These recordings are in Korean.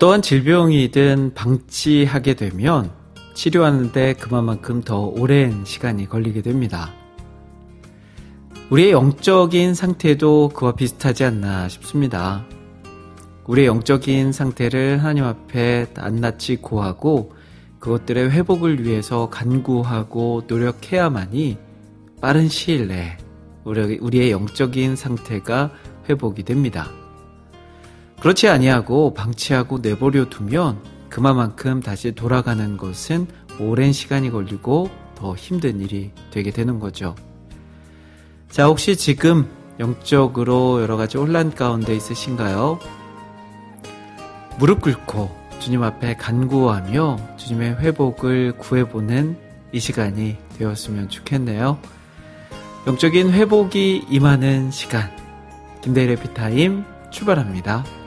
어떠한 질병이든 방치하게 되면 치료하는데 그만큼 더 오랜 시간이 걸리게 됩니다. 우리의 영적인 상태도 그와 비슷하지 않나 싶습니다. 우리의 영적인 상태를 하나님 앞에 낱낱이 고하고 그것들의 회복을 위해서 간구하고 노력해야만이 빠른 시일 내에 우리- 우리의 영적인 상태가 회복이 됩니다. 그렇지 아니하고 방치하고 내버려 두면 그만큼 다시 돌아가는 것은 오랜 시간이 걸리고 더 힘든 일이 되게 되는 거죠. 자, 혹시 지금 영적으로 여러 가지 혼란 가운데 있으신가요? 무릎 꿇고 주님 앞에 간구하며 주님의 회복을 구해보는 이 시간이 되었으면 좋겠네요. 영적인 회복이 임하는 시간. 김대일의 피타임 출발합니다.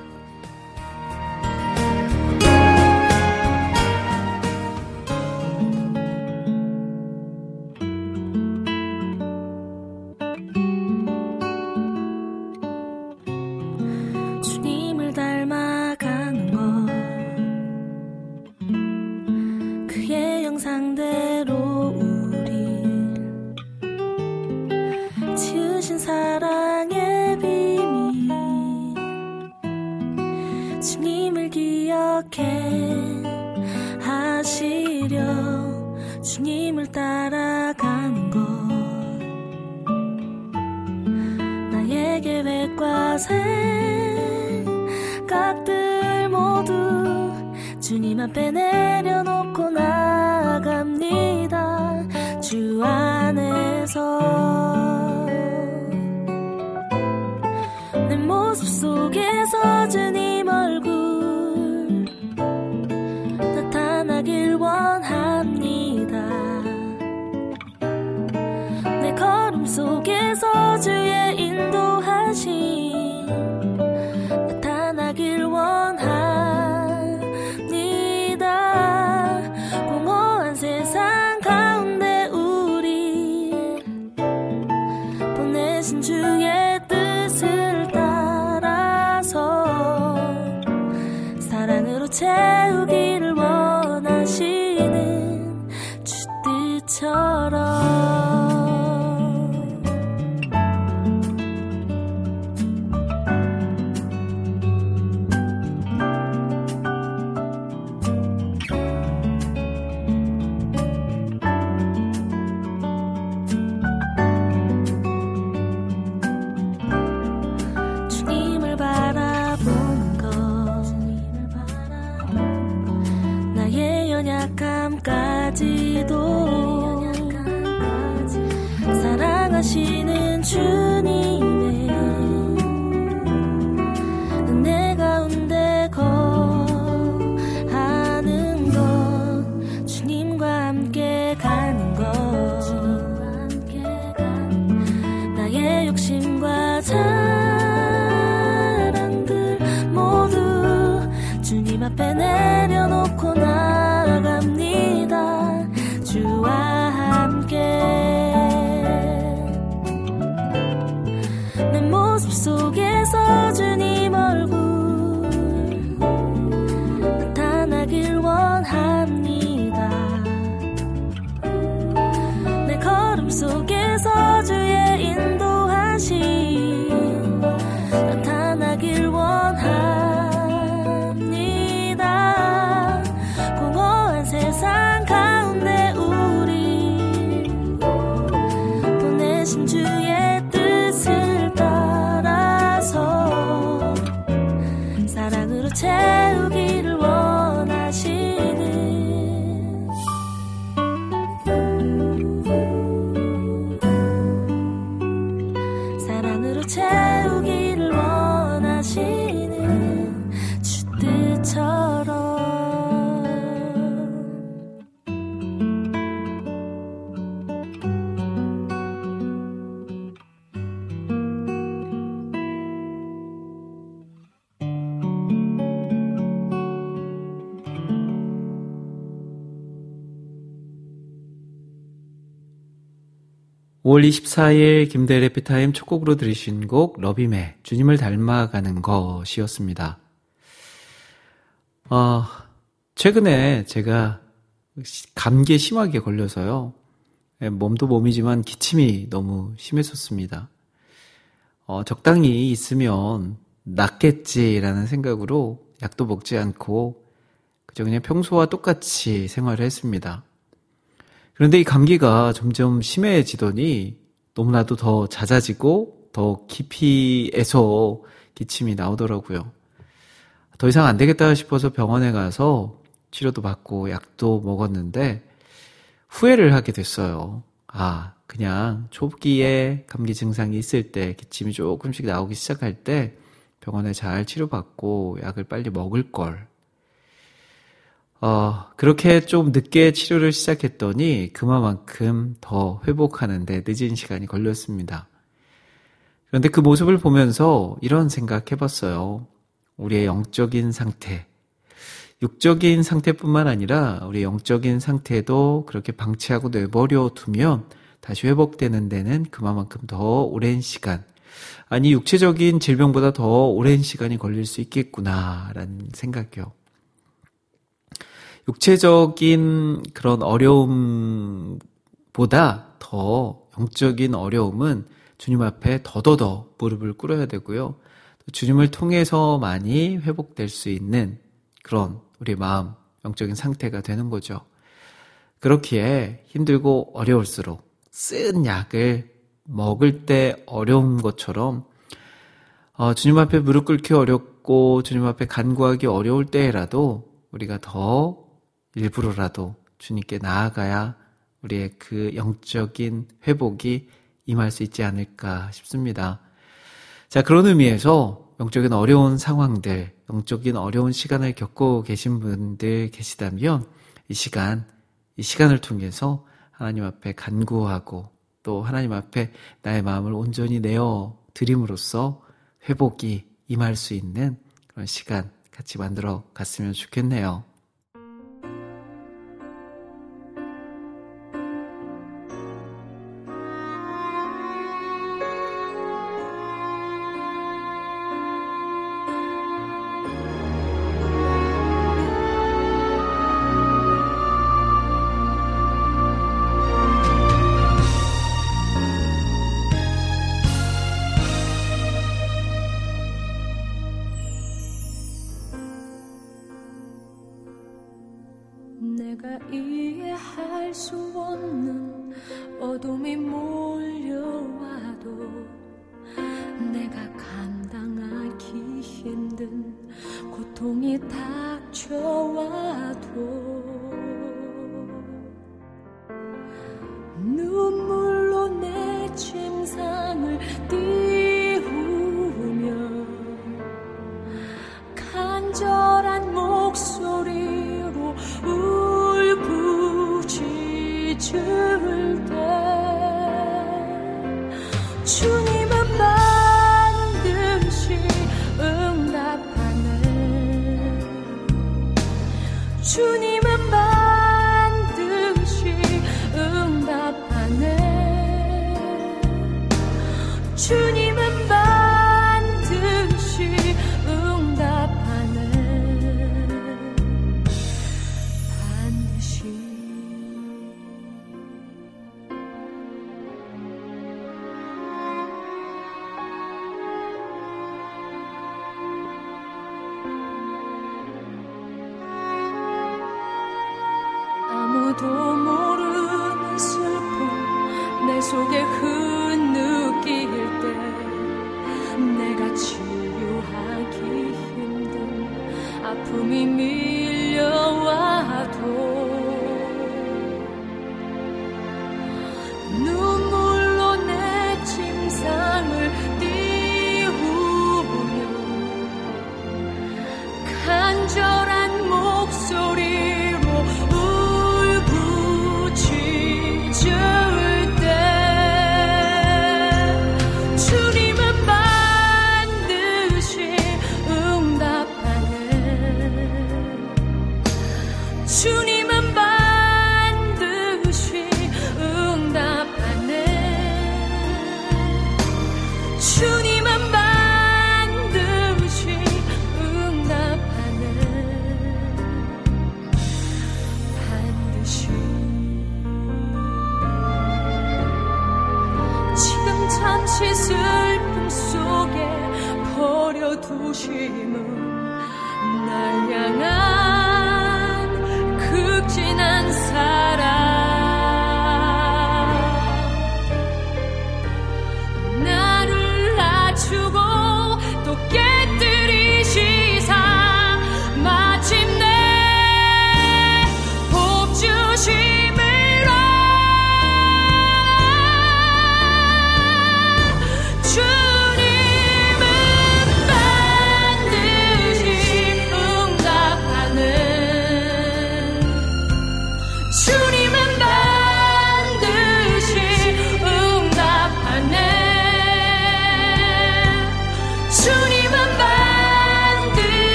올 24일 김대래 피타임 첫 곡으로 들으신 곡 러비메 주님을 닮아가는 것이었습니다. 어, 최근에 제가 감기에 심하게 걸려서요. 예, 몸도 몸이지만 기침이 너무 심했었습니다. 어, 적당히 있으면 낫겠지라는 생각으로 약도 먹지 않고 그저 그냥 평소와 똑같이 생활을 했습니다. 그런데 이 감기가 점점 심해지더니 너무나도 더 잦아지고 더 깊이에서 기침이 나오더라고요. 더 이상 안 되겠다 싶어서 병원에 가서 치료도 받고 약도 먹었는데 후회를 하게 됐어요. 아, 그냥 초기에 감기 증상이 있을 때 기침이 조금씩 나오기 시작할 때 병원에 잘 치료받고 약을 빨리 먹을 걸 어, 그렇게 좀 늦게 치료를 시작했더니 그만큼 더 회복하는데 늦은 시간이 걸렸습니다. 그런데 그 모습을 보면서 이런 생각 해봤어요. 우리의 영적인 상태, 육적인 상태뿐만 아니라 우리 영적인 상태도 그렇게 방치하고 내버려 두면 다시 회복되는 데는 그만큼 더 오랜 시간, 아니 육체적인 질병보다 더 오랜 시간이 걸릴 수 있겠구나라는 생각이요. 육체적인 그런 어려움보다 더 영적인 어려움은 주님 앞에 더더더 무릎을 꿇어야 되고요. 주님을 통해서 많이 회복될 수 있는 그런 우리 마음, 영적인 상태가 되는 거죠. 그렇기에 힘들고 어려울수록 쓴 약을 먹을 때 어려운 것처럼 어, 주님 앞에 무릎 꿇기 어렵고 주님 앞에 간구하기 어려울 때라도 우리가 더 일부러라도 주님께 나아가야 우리의 그 영적인 회복이 임할 수 있지 않을까 싶습니다. 자, 그런 의미에서 영적인 어려운 상황들, 영적인 어려운 시간을 겪고 계신 분들 계시다면 이 시간, 이 시간을 통해서 하나님 앞에 간구하고 또 하나님 앞에 나의 마음을 온전히 내어 드림으로써 회복이 임할 수 있는 그런 시간 같이 만들어 갔으면 좋겠네요.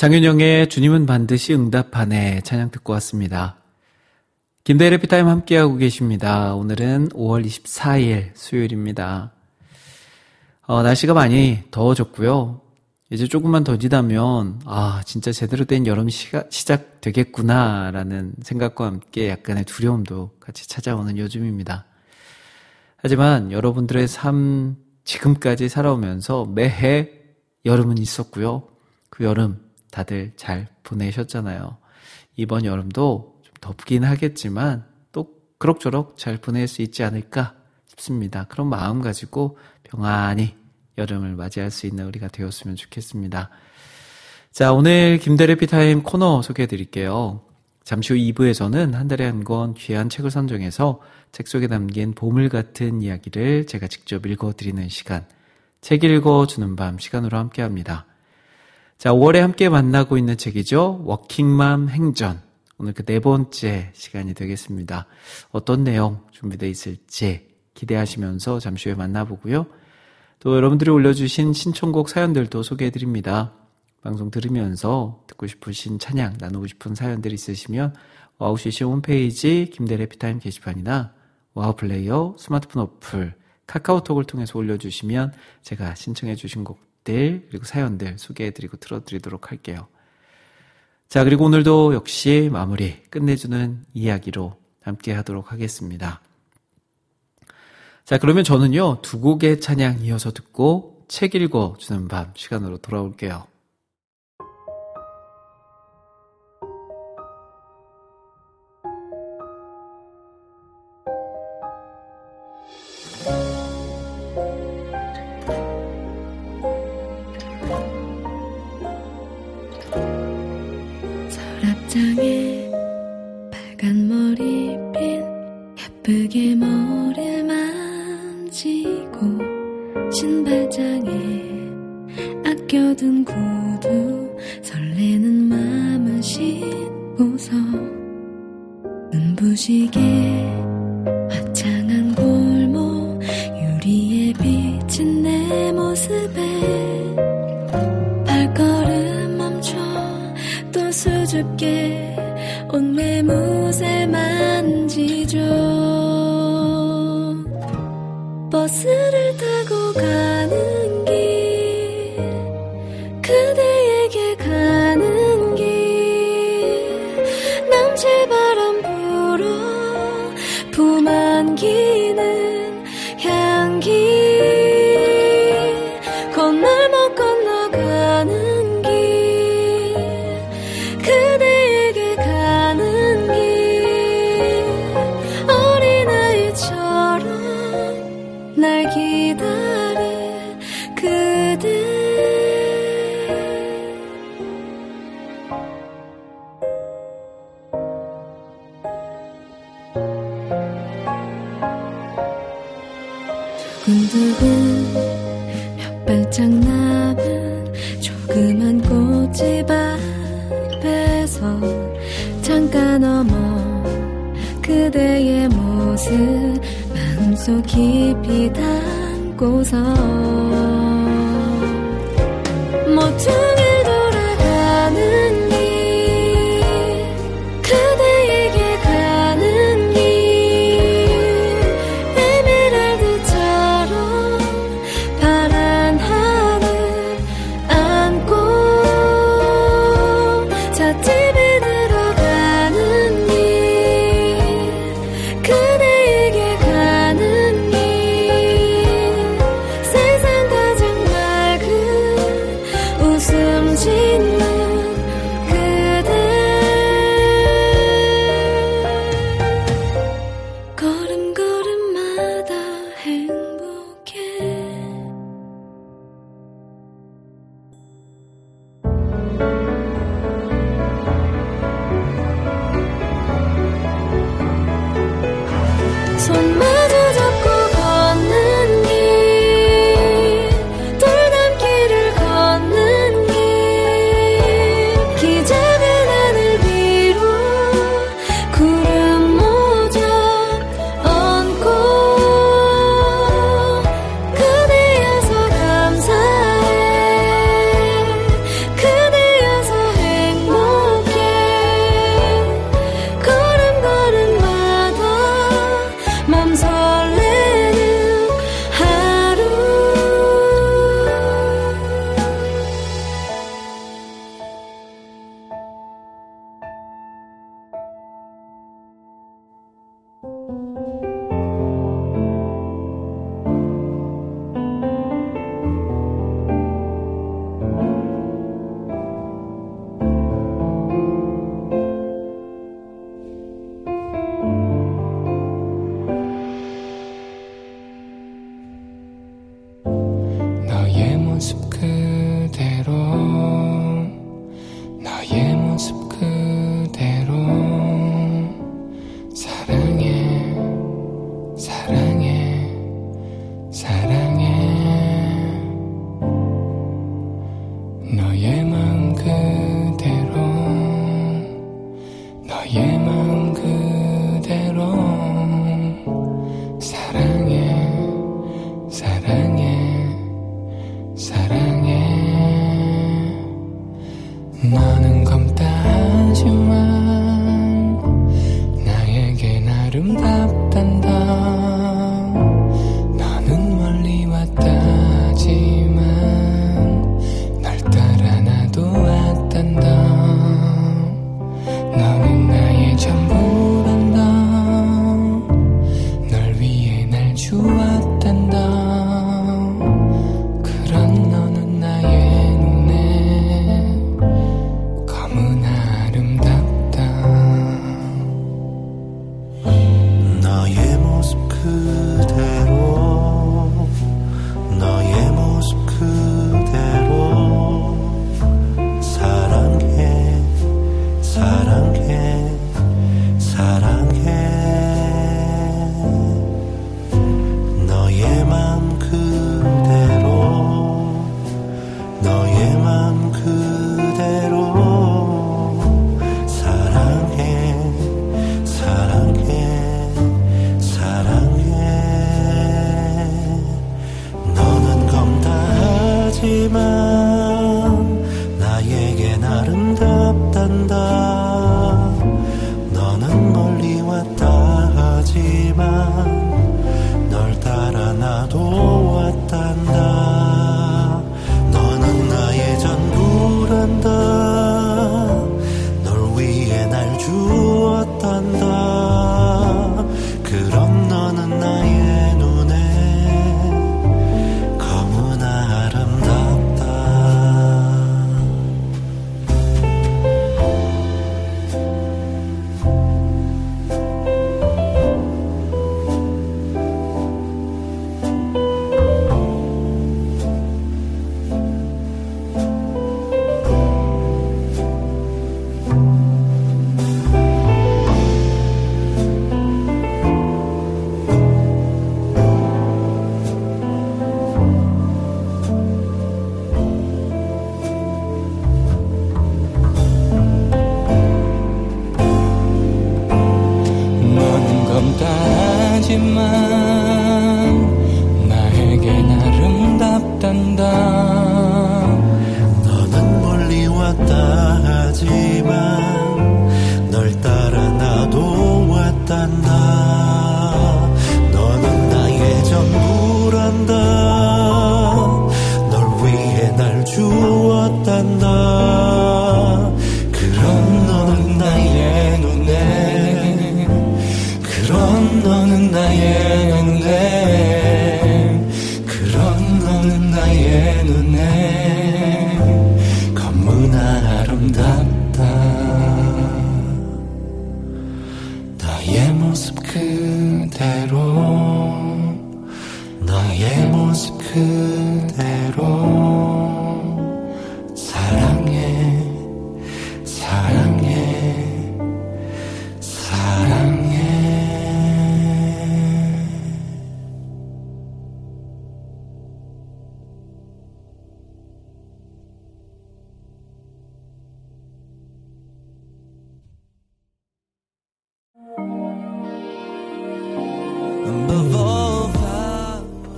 장윤영의 주님은 반드시 응답하네 찬양 듣고 왔습니다. 김대래 피타임 함께하고 계십니다. 오늘은 5월 24일 수요일입니다. 어, 날씨가 많이 더워졌고요. 이제 조금만 더 지나면 아 진짜 제대로 된 여름이 시작되겠구나라는 생각과 함께 약간의 두려움도 같이 찾아오는 요즘입니다. 하지만 여러분들의 삶 지금까지 살아오면서 매해 여름은 있었고요. 그 여름 다들 잘 보내셨잖아요. 이번 여름도 좀 덥긴 하겠지만 또 그럭저럭 잘 보낼 수 있지 않을까 싶습니다. 그런 마음 가지고 평안히 여름을 맞이할 수 있는 우리가 되었으면 좋겠습니다. 자, 오늘 김대래 피 타임 코너 소개해 드릴게요. 잠시 후 2부에서는 한 달에 한 권 귀한 책을 선정해서 책 속에 담긴 보물 같은 이야기를 제가 직접 읽어 드리는 시간, 책 읽어 주는 밤 시간으로 함께 합니다. 자, 5월에 함께 만나고 있는 책이죠. 워킹맘 행전. 오늘 그 네 번째 시간이 되겠습니다. 어떤 내용 준비되어 있을지 기대하시면서 잠시 후에 만나보고요. 또 여러분들이 올려주신 신청곡 사연들도 소개해드립니다. 방송 들으면서 듣고 싶으신 찬양, 나누고 싶은 사연들 있으시면 와우CCM 홈페이지 김대일의 해피타임 게시판이나 와우 플레이어 스마트폰 어플 카카오톡을 통해서 올려주시면 제가 신청해 주신 곡 것들 그리고 사연들 소개해드리고 들어드리도록 할게요. 자 그리고 오늘도 역시 마무리 끝내주는 이야기로 함께 하도록 하겠습니다. 자 그러면 저는요 두 곡의 찬양 이어서 듣고 책 읽어주는 밤 시간으로 돌아올게요. 신발장에 아껴둔 구두 설레는 마음을 씻고서 눈부시게 화창한 골목 유리에 비친 내 모습에 발걸음 멈춰 또 수줍게 온 내 무새 만지죠. 버스 broken.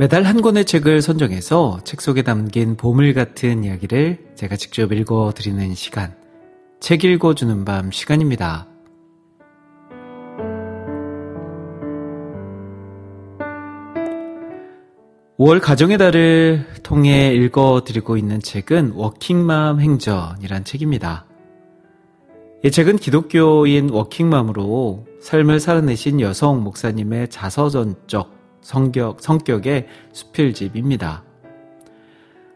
매달 한 권의 책을 선정해서 책 속에 담긴 보물 같은 이야기를 제가 직접 읽어 드리는 시간. 책 읽어주는 밤 시간입니다. 5월 가정의 달을 통해 읽어드리고 있는 책은 워킹맘 행전이란 책입니다. 이 책은 기독교인 워킹맘으로 삶을 살아내신 여성 목사님의 자서전적 성격, 성격의 수필집입니다.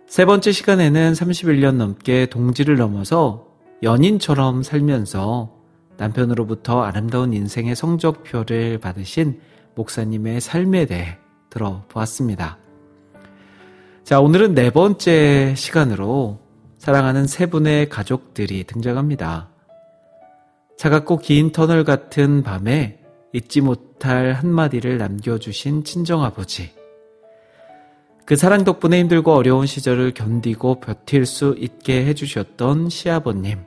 세 번째 시간에는 31년 넘게 동지를 넘어서 연인처럼 살면서 남편으로부터 아름다운 인생의 성적표를 받으신 목사님의 삶에 대해 들어보았습니다. 자, 오늘은 네 번째 시간으로 사랑하는 세 분의 가족들이 등장합니다. 차갑고 긴 터널 같은 밤에 잊지 못할 한마디를 남겨주신 친정아버지. 그 사랑 덕분에 힘들고 어려운 시절을 견디고 버틸 수 있게 해주셨던 시아버님.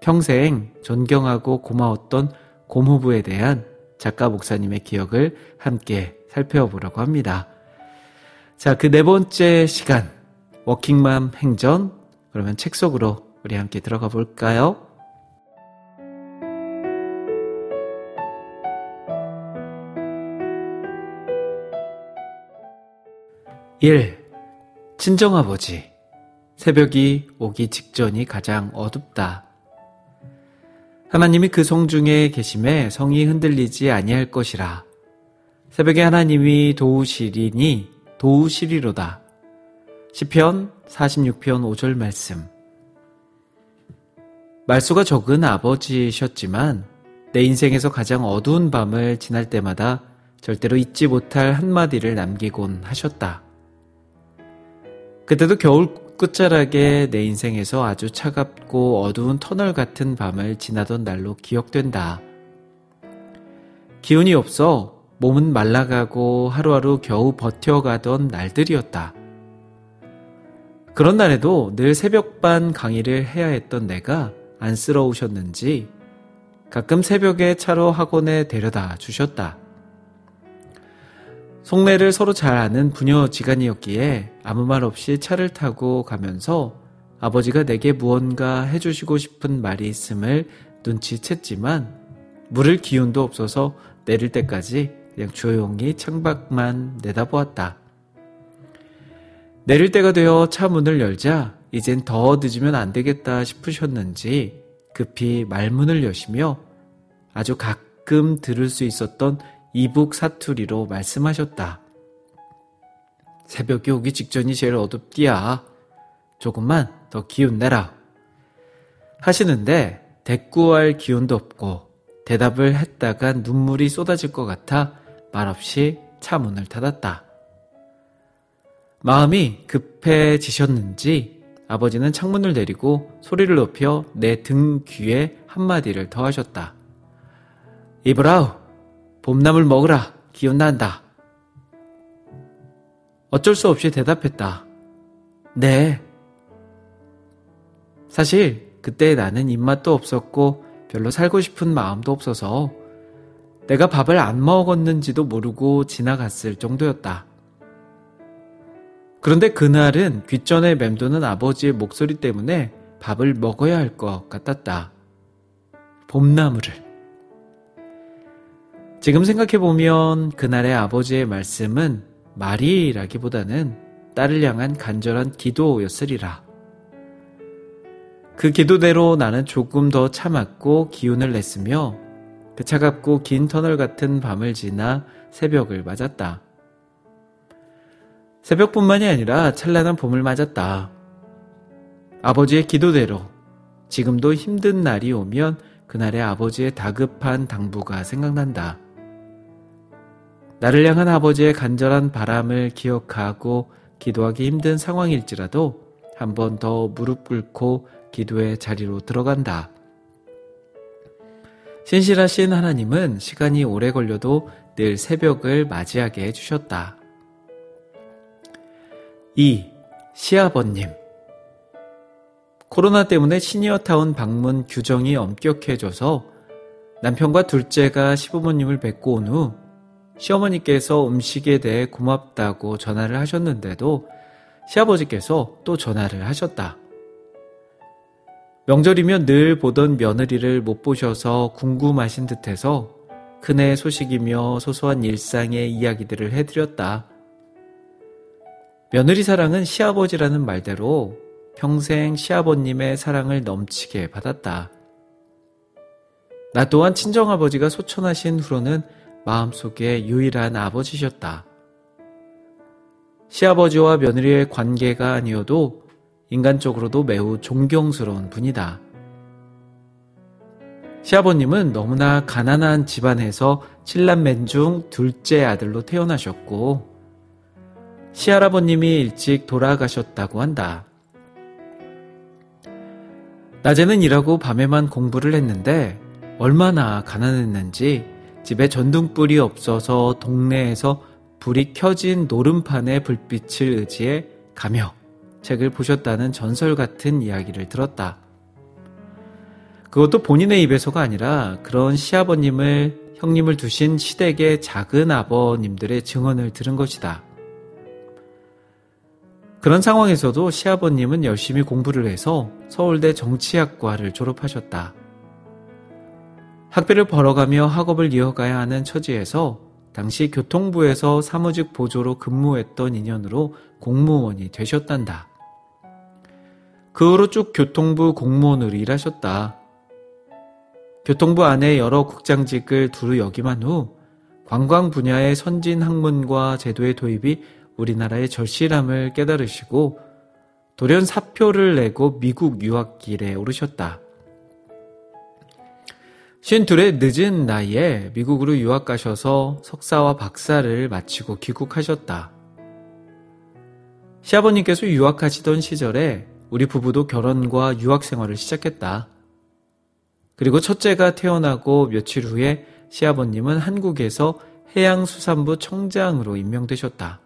평생 존경하고 고마웠던 고모부에 대한 작가 목사님의 기억을 함께 살펴보려고 합니다. 자, 그 네 번째 시간, 워킹맘 행전. 그러면 책 속으로 우리 함께 들어가 볼까요? 1. 친정아버지. 새벽이 오기 직전이 가장 어둡다. 하나님이 그 성 중에 계심에 성이 흔들리지 아니할 것이라. 새벽에 하나님이 도우시리니 도우시리로다. 시편 46편 5절 말씀. 말수가 적은 아버지셨지만 내 인생에서 가장 어두운 밤을 지날 때마다 절대로 잊지 못할 한마디를 남기곤 하셨다. 그때도 겨울 끝자락에 내 인생에서 아주 차갑고 어두운 터널 같은 밤을 지나던 날로 기억된다. 기운이 없어 몸은 말라가고 하루하루 겨우 버텨가던 날들이었다. 그런 날에도 늘 새벽반 강의를 해야 했던 내가 안쓰러우셨는지 가끔 새벽에 차로 학원에 데려다 주셨다. 속내를 서로 잘 아는 부녀 지간이었기에 아무 말 없이 차를 타고 가면서 아버지가 내게 무언가 해주시고 싶은 말이 있음을 눈치챘지만 물을 기운도 없어서 내릴 때까지 그냥 조용히 창밖만 내다보았다. 내릴 때가 되어 차 문을 열자 이젠 더 늦으면 안 되겠다 싶으셨는지 급히 말문을 여시며 아주 가끔 들을 수 있었던 이북 사투리로 말씀하셨다. 새벽이 오기 직전이 제일 어둡디야. 조금만 더 기운 내라. 하시는데 대꾸할 기운도 없고 대답을 했다가 눈물이 쏟아질 것 같아 말없이 차 문을 닫았다. 마음이 급해지셨는지 아버지는 창문을 내리고 소리를 높여 내 등 귀에 한마디를 더 하셨다. 이브라우, 봄나물 먹으라. 기운 난다. 어쩔 수 없이 대답했다. 네. 사실 그때 나는 입맛도 없었고 별로 살고 싶은 마음도 없어서 내가 밥을 안 먹었는지도 모르고 지나갔을 정도였다. 그런데 그날은 귓전에 맴도는 아버지의 목소리 때문에 밥을 먹어야 할 것 같았다. 봄나물을. 지금 생각해보면 그날의 아버지의 말씀은 말이라기보다는 딸을 향한 간절한 기도였으리라. 그 기도대로 나는 조금 더 참았고 기운을 냈으며 그 차갑고 긴 터널 같은 밤을 지나 새벽을 맞았다. 새벽뿐만이 아니라 찬란한 봄을 맞았다. 아버지의 기도대로 지금도 힘든 날이 오면 그날의 아버지의 다급한 당부가 생각난다. 나를 향한 아버지의 간절한 바람을 기억하고 기도하기 힘든 상황일지라도 한 번 더 무릎 꿇고 기도의 자리로 들어간다. 신실하신 하나님은 시간이 오래 걸려도 늘 새벽을 맞이하게 해주셨다. 2. 시아버님. 코로나 때문에 시니어타운 방문 규정이 엄격해져서 남편과 둘째가 시부모님을 뵙고 온 후 시어머니께서 음식에 대해 고맙다고 전화를 하셨는데도 시아버지께서 또 전화를 하셨다. 명절이면 늘 보던 며느리를 못 보셔서 궁금하신 듯해서 그네 소식이며 소소한 일상의 이야기들을 해드렸다. 며느리 사랑은 시아버지라는 말대로 평생 시아버님의 사랑을 넘치게 받았다. 나 또한 친정아버지가 소천하신 후로는 마음속에 유일한 아버지셨다. 시아버지와 며느리의 관계가 아니어도 인간적으로도 매우 존경스러운 분이다. 시아버님은 너무나 가난한 집안에서 칠남맨 중 둘째 아들로 태어나셨고, 시할아버님이 일찍 돌아가셨다고 한다. 낮에는 일하고 밤에만 공부를 했는데 얼마나 가난했는지 집에 전등불이 없어서 동네에서 불이 켜진 노름판에 불빛을 의지해 가며 책을 보셨다는 전설 같은 이야기를 들었다. 그것도 본인의 입에서가 아니라 그런 시아버님을 형님을 두신 시댁의 작은 아버님들의 증언을 들은 것이다. 그런 상황에서도 시아버님은 열심히 공부를 해서 서울대 정치학과를 졸업하셨다. 학비를 벌어가며 학업을 이어가야 하는 처지에서 당시 교통부에서 사무직 보조로 근무했던 인연으로 공무원이 되셨단다. 그 후로 쭉 교통부 공무원으로 일하셨다. 교통부 안에 여러 국장직을 두루 역임한 후 관광 분야의 선진 학문과 제도의 도입이 우리나라의 절실함을 깨달으시고 돌연 사표를 내고 미국 유학길에 오르셨다. 52의 늦은 나이에 미국으로 유학 가셔서 석사와 박사를 마치고 귀국하셨다. 시아버님께서 유학하시던 시절에 우리 부부도 결혼과 유학 생활을 시작했다. 그리고 첫째가 태어나고 며칠 후에 시아버님은 한국에서 해양수산부 청장으로 임명되셨다.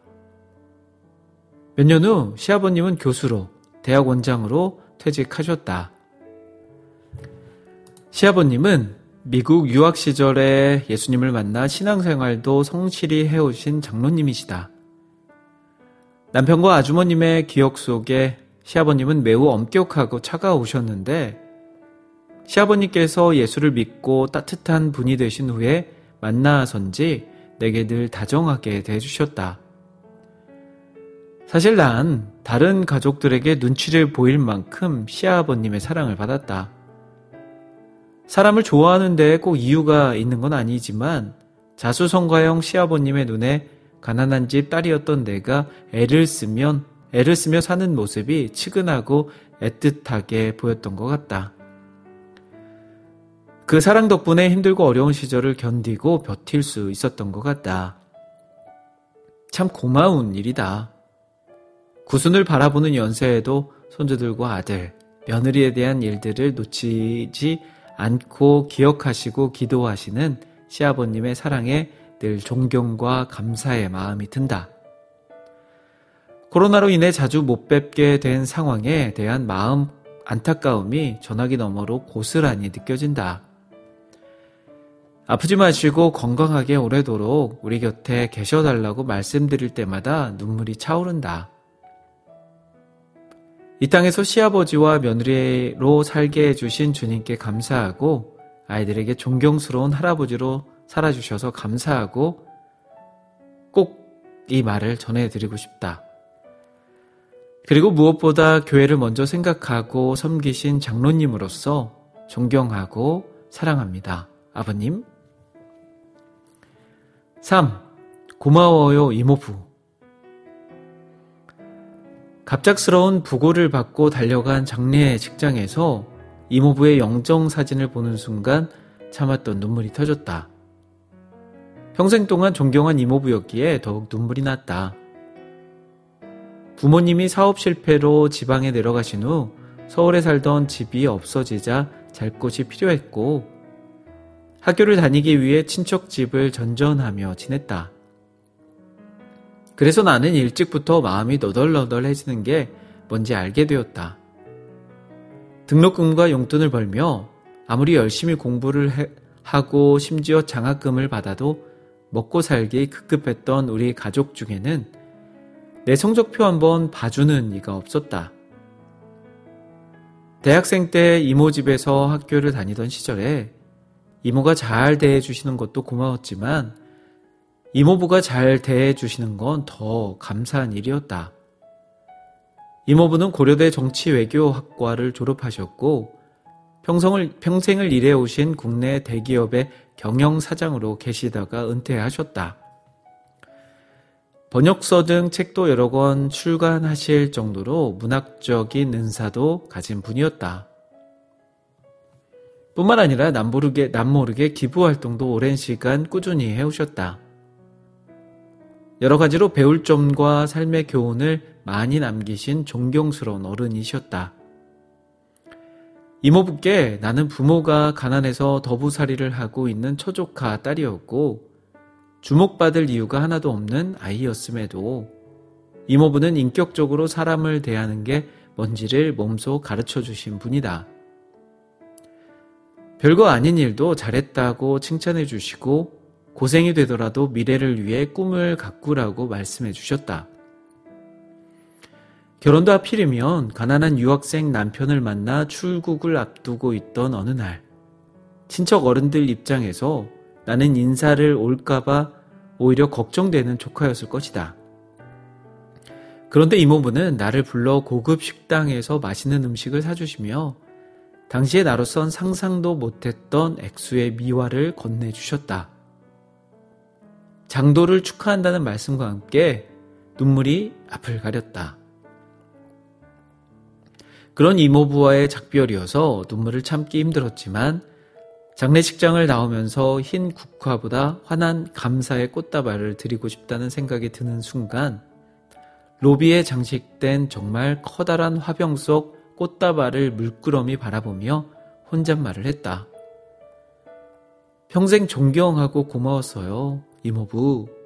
몇 년 후 시아버님은 교수로 대학 원장으로 퇴직하셨다. 시아버님은 미국 유학 시절에 예수님을 만나 신앙생활도 성실히 해오신 장로님이시다. 남편과 아주머님의 기억 속에 시아버님은 매우 엄격하고 차가우셨는데 시아버님께서 예수를 믿고 따뜻한 분이 되신 후에 만나선지 내게 늘 다정하게 대해주셨다. 사실 난 다른 가족들에게 눈치를 보일 만큼 시아버님의 사랑을 받았다. 사람을 좋아하는데 꼭 이유가 있는 건 아니지만 자수성가형 시아버님의 눈에 가난한 집 딸이었던 내가 애를 쓰면 애를 쓰며 사는 모습이 치근하고 애틋하게 보였던 것 같다. 그 사랑 덕분에 힘들고 어려운 시절을 견디고 버틸 수 있었던 것 같다. 참 고마운 일이다. 구순을 바라보는 연세에도 손주들과 아들, 며느리에 대한 일들을 놓치지 않고 기억하시고 기도하시는 시아버님의 사랑에 늘 존경과 감사의 마음이 든다. 코로나로 인해 자주 못 뵙게 된 상황에 대한 마음 안타까움이 전화기 너머로 고스란히 느껴진다. 아프지 마시고 건강하게 오래도록 우리 곁에 계셔달라고 말씀드릴 때마다 눈물이 차오른다. 이 땅에서 시아버지와 며느리로 살게 해주신 주님께 감사하고 아이들에게 존경스러운 할아버지로 살아주셔서 감사하고 꼭 이 말을 전해드리고 싶다. 그리고 무엇보다 교회를 먼저 생각하고 섬기신 장로님으로서 존경하고 사랑합니다. 아버님. 3. 고마워요, 이모부. 갑작스러운 부고를 받고 달려간 장례 직장에서 이모부의 영정 사진을 보는 순간 참았던 눈물이 터졌다. 평생 동안 존경한 이모부였기에 더욱 눈물이 났다. 부모님이 사업 실패로 지방에 내려가신 후 서울에 살던 집이 없어지자 잘 곳이 필요했고 학교를 다니기 위해 친척 집을 전전하며 지냈다. 그래서 나는 일찍부터 마음이 너덜너덜해지는 게 뭔지 알게 되었다. 등록금과 용돈을 벌며 아무리 열심히 공부를 해, 하고 심지어 장학금을 받아도 먹고 살기 급급했던 우리 가족 중에는 내 성적표 한번 봐주는 이가 없었다. 대학생 때 이모 집에서 학교를 다니던 시절에 이모가 잘 대해주시는 것도 고마웠지만 이모부가 잘 대해주시는 건 더 감사한 일이었다. 이모부는 고려대 정치외교학과를 졸업하셨고 평생을, 평생을 일해오신 국내 대기업의 경영사장으로 계시다가 은퇴하셨다. 번역서 등 책도 여러 권 출간하실 정도로 문학적인 은사도 가진 분이었다. 뿐만 아니라 남모르게, 남모르게 기부 활동도 오랜 시간 꾸준히 해오셨다. 여러 가지로 배울 점과 삶의 교훈을 많이 남기신 존경스러운 어른이셨다. 이모부께 나는 부모가 가난해서 더부살이를 하고 있는 처조카 딸이었고 주목받을 이유가 하나도 없는 아이였음에도 이모부는 인격적으로 사람을 대하는 게 뭔지를 몸소 가르쳐 주신 분이다. 별거 아닌 일도 잘했다고 칭찬해 주시고 고생이 되더라도 미래를 위해 꿈을 가꾸라고 말씀해 주셨다. 결혼도 하필이면 가난한 유학생 남편을 만나 출국을 앞두고 있던 어느 날, 친척 어른들 입장에서 나는 인사를 올까봐 오히려 걱정되는 조카였을 것이다. 그런데 이모부는 나를 불러 고급 식당에서 맛있는 음식을 사주시며 당시에 나로선 상상도 못했던 액수의 미화를 건네주셨다. 장도를 축하한다는 말씀과 함께 눈물이 앞을 가렸다. 그런 이모부와의 작별이어서 눈물을 참기 힘들었지만 장례식장을 나오면서 흰 국화보다 환한 감사의 꽃다발을 드리고 싶다는 생각이 드는 순간 로비에 장식된 정말 커다란 화병 속 꽃다발을 물끄러미 바라보며 혼잣말을 했다. 평생 존경하고 고마웠어요, 이모부.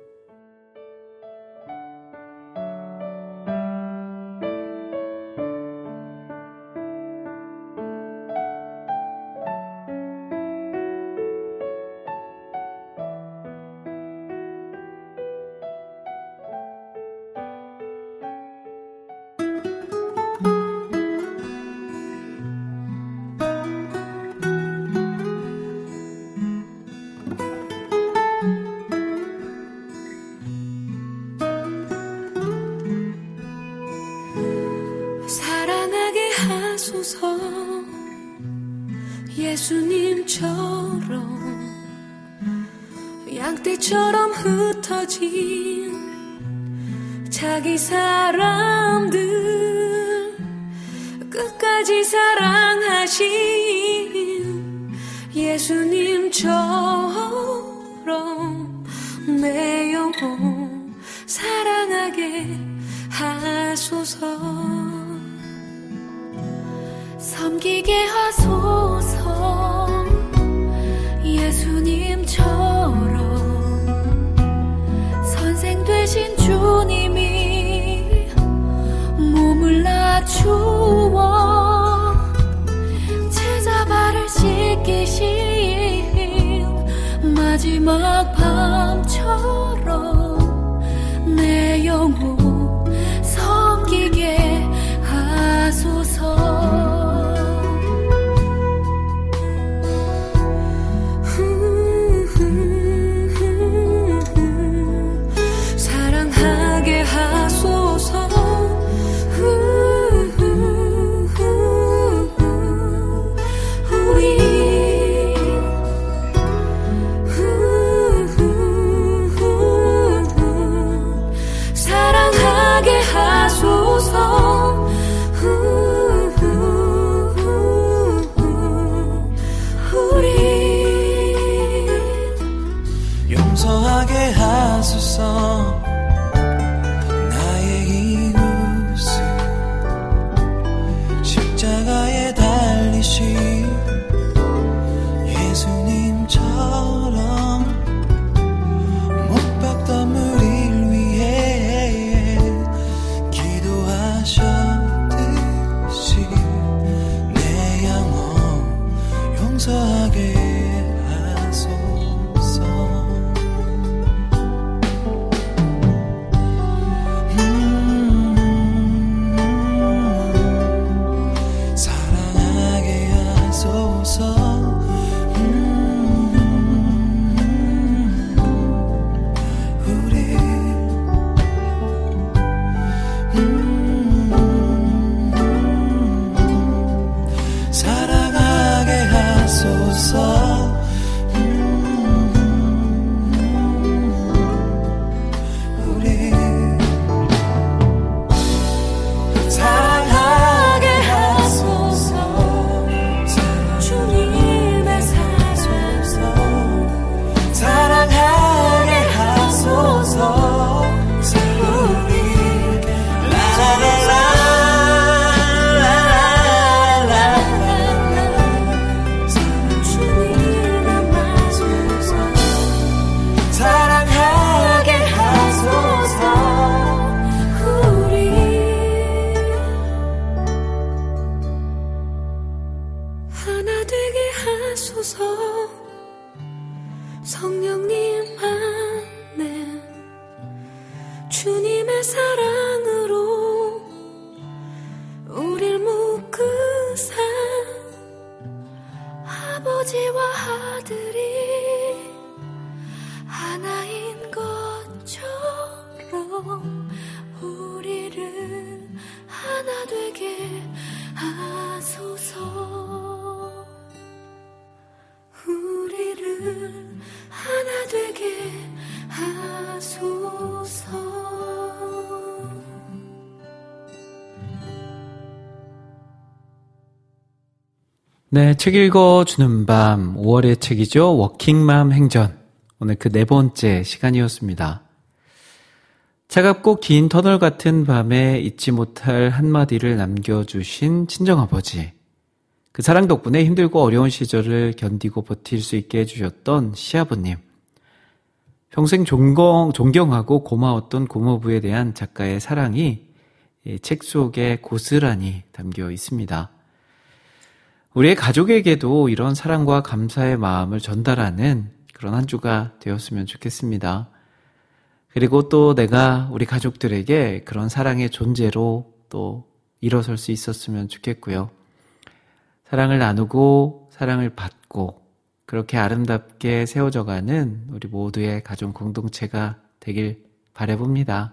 낮추어 제자 발을 씻기신 마지막 사랑하게 하소서. 네, 책 읽어주는 밤 5월의 책이죠. 워킹맘 행전. 오늘 그 네 번째 시간이었습니다. 차갑고 긴 터널 같은 밤에 잊지 못할 한마디를 남겨주신 친정아버지. 그 사랑 덕분에 힘들고 어려운 시절을 견디고 버틸 수 있게 해주셨던 시아버님. 평생 존경, 존경하고 고마웠던 고모부에 대한 작가의 사랑이 책 속에 고스란히 담겨 있습니다. 우리의 가족에게도 이런 사랑과 감사의 마음을 전달하는 그런 한 주가 되었으면 좋겠습니다. 그리고 또 내가 우리 가족들에게 그런 사랑의 존재로 또 일어설 수 있었으면 좋겠고요. 사랑을 나누고 사랑을 받고 그렇게 아름답게 세워져가는 우리 모두의 가족 공동체가 되길 바래봅니다.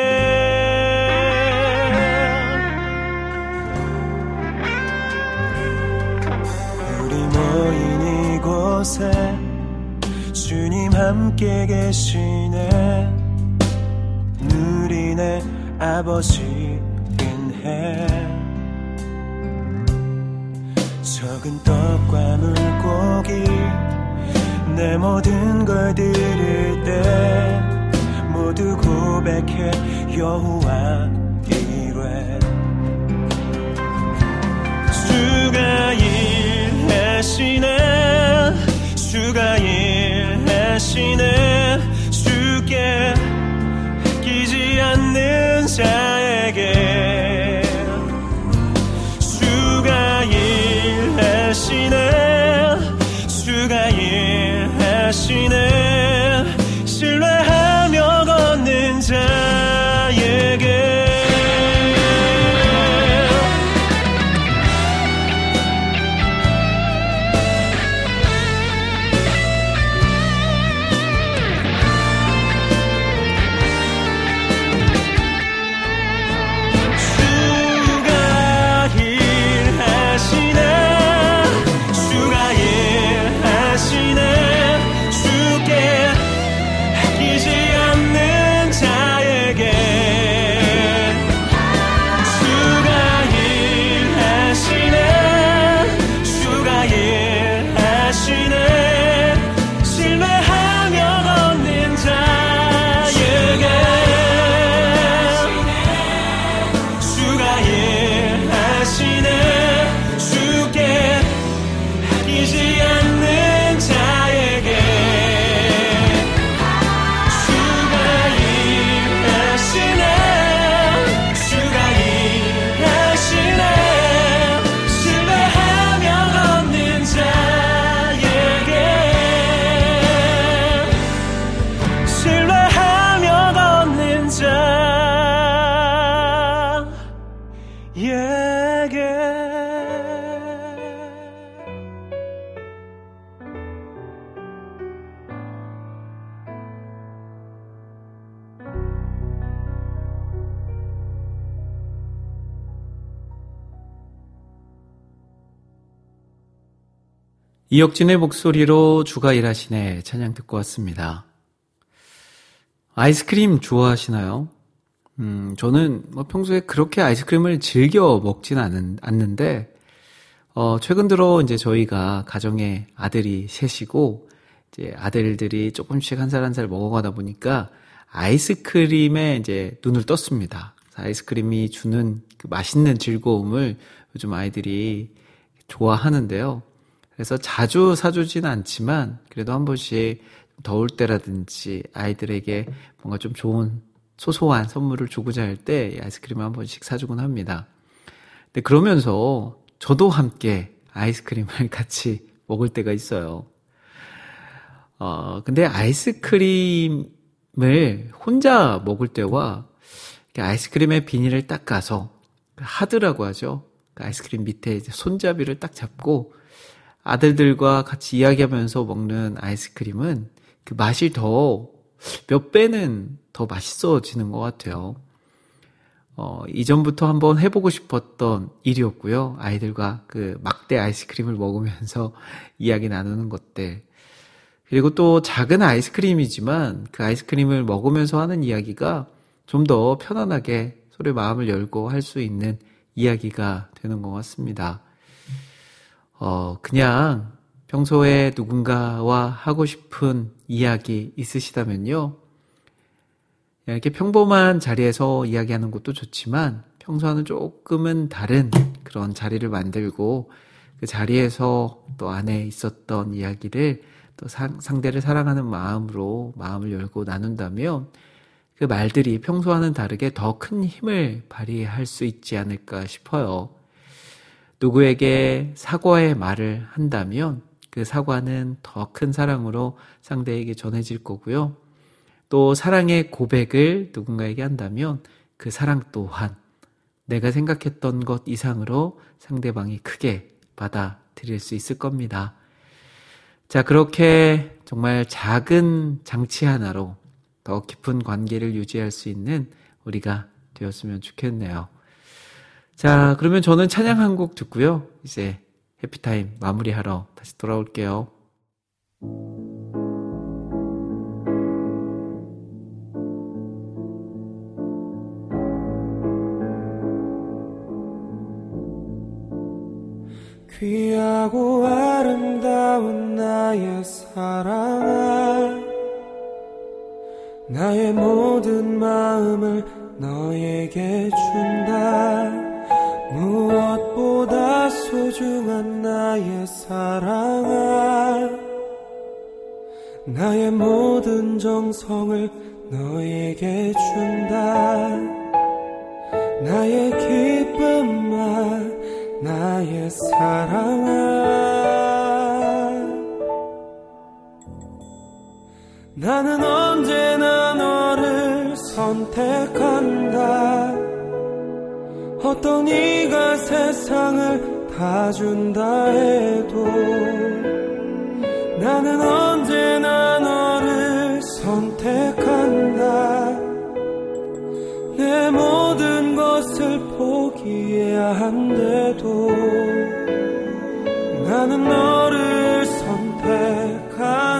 곳에 주님 함께 계시네. 누리네 아버지 은혜 적은 떡과 물고기 내 모든 걸 드릴 때 모두 고백해 여호와 이래 주가 일하시네 주가 일하시네. 주께 끼지 않는 자에게 주가 일하시네. 주가 일하시네 이혁진의 목소리로 주가 일하시네 찬양 듣고 왔습니다. 아이스크림 좋아하시나요? 음, 저는 뭐 평소에 그렇게 아이스크림을 즐겨 먹진 않은, 않는데, 어, 최근 들어 이제 저희가 가정에 아들이 셋이고, 이제 아들들이 조금씩 한 살 한 살 먹어가다 보니까 아이스크림에 이제 눈을 떴습니다. 아이스크림이 주는 그 맛있는 즐거움을 요즘 아이들이 좋아하는데요. 그래서 자주 사주진 않지만 그래도 한 번씩 더울 때라든지 아이들에게 뭔가 좀 좋은 소소한 선물을 주고자 할 때 아이스크림을 한 번씩 사주곤 합니다. 근데 그러면서 저도 함께 아이스크림을 같이 먹을 때가 있어요. 어, 근데 아이스크림을 혼자 먹을 때와 아이스크림의 비닐을 닦아서 하드라고 하죠. 그 아이스크림 밑에 손잡이를 딱 잡고 아들들과 같이 이야기하면서 먹는 아이스크림은 그 맛이 더 몇 배는 더 맛있어지는 것 같아요. 어, 이전부터 한번 해보고 싶었던 일이었고요. 아이들과 그 막대 아이스크림을 먹으면서 이야기 나누는 것들. 그리고 또 작은 아이스크림이지만 그 아이스크림을 먹으면서 하는 이야기가 좀 더 편안하게 소리 마음을 열고 할 수 있는 이야기가 되는 것 같습니다. 어, 그냥 평소에 누군가와 하고 싶은 이야기 있으시다면요. 이렇게 평범한 자리에서 이야기하는 것도 좋지만 평소와는 조금은 다른 그런 자리를 만들고 그 자리에서 또 안에 있었던 이야기를 또 상, 상대를 사랑하는 마음으로 마음을 열고 나눈다면 그 말들이 평소와는 다르게 더 큰 힘을 발휘할 수 있지 않을까 싶어요. 누구에게 사과의 말을 한다면 그 사과는 더 큰 사랑으로 상대에게 전해질 거고요. 또 사랑의 고백을 누군가에게 한다면 그 사랑 또한 내가 생각했던 것 이상으로 상대방이 크게 받아들일 수 있을 겁니다. 자, 그렇게 정말 작은 장치 하나로 더 깊은 관계를 유지할 수 있는 우리가 되었으면 좋겠네요. 자, 그러면 저는 찬양 한 곡 듣고요. 이제 해피타임 마무리하러 다시 돌아올게요. 귀하고 아름다운 나의 사랑아 나의 모든 마음을 너에게 준다 무엇보다 소중한 나의 사랑아 나의 모든 정성을 너에게 준다. 나의 기쁨만 나의 사랑아 나는 언제나 너를 선택한다 어떤 이가 세상을 다 준다 해도 나는 언제나 너를 선택한다. 내 모든 것을 포기해야 한데도 나는 너를 선택한다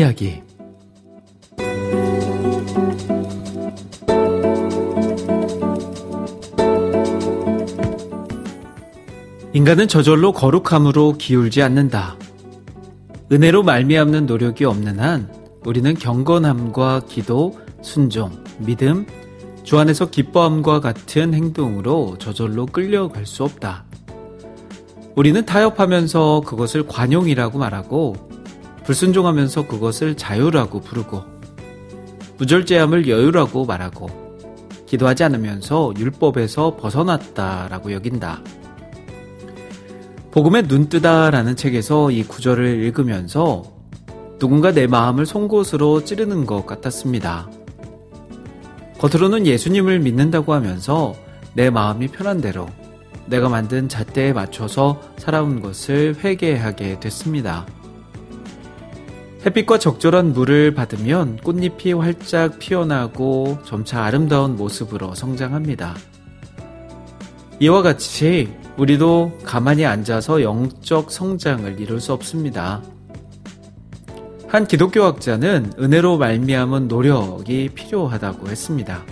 이야기. 인간은 저절로 거룩함으로 기울지 않는다. 은혜로 말미암는 노력이 없는 한 우리는 경건함과 기도, 순종, 믿음, 주 안에서 기뻐함과 같은 행동으로 저절로 끌려갈 수 없다. 우리는 타협하면서 그것을 관용이라고 말하고 불순종하면서 그것을 자유라고 부르고 무절제함을 여유라고 말하고 기도하지 않으면서 율법에서 벗어났다라고 여긴다. 복음의 눈뜨다라는 책에서 이 구절을 읽으면서 누군가 내 마음을 송곳으로 찌르는 것 같았습니다. 겉으로는 예수님을 믿는다고 하면서 내 마음이 편한 대로 내가 만든 잣대에 맞춰서 살아온 것을 회개하게 됐습니다. 햇빛과 적절한 물을 받으면 꽃잎이 활짝 피어나고 점차 아름다운 모습으로 성장합니다. 이와 같이 우리도 가만히 앉아서 영적 성장을 이룰 수 없습니다. 한 기독교 학자는 은혜로 말미암은 노력이 필요하다고 했습니다.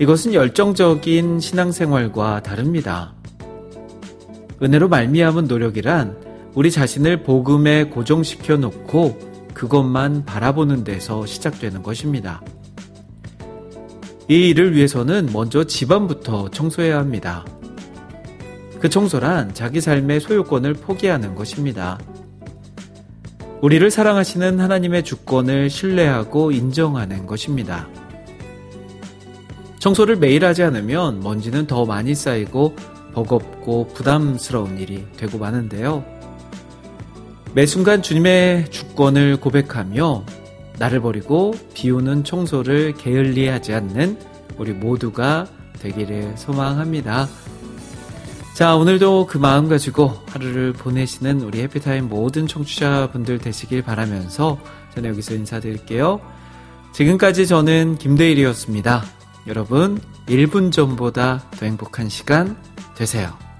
이것은 열정적인 신앙생활과 다릅니다. 은혜로 말미암은 노력이란 우리 자신을 복음에 고정시켜 놓고 그것만 바라보는 데서 시작되는 것입니다. 이 일을 위해서는 먼저 집안부터 청소해야 합니다. 그 청소란 자기 삶의 소유권을 포기하는 것입니다. 우리를 사랑하시는 하나님의 주권을 신뢰하고 인정하는 것입니다. 청소를 매일 하지 않으면 먼지는 더 많이 쌓이고 버겁고 부담스러운 일이 되고 마는데요. 매 순간 주님의 주권을 고백하며 나를 버리고 비우는 청소를 게을리 하지 않는 우리 모두가 되기를 소망합니다. 자, 오늘도 그 마음 가지고 하루를 보내시는 우리 해피타임 모든 청취자분들 되시길 바라면서 저는 여기서 인사드릴게요. 지금까지 저는 김대일이었습니다. 여러분, 1분 전보다 더 행복한 시간 되세요.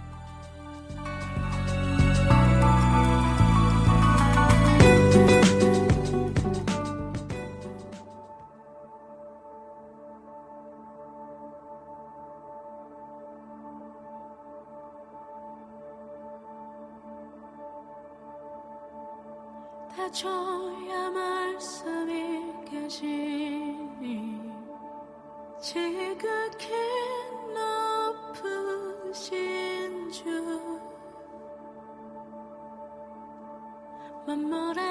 다져야 말씀이 깨지니. 지극히 높으신 주. 만물의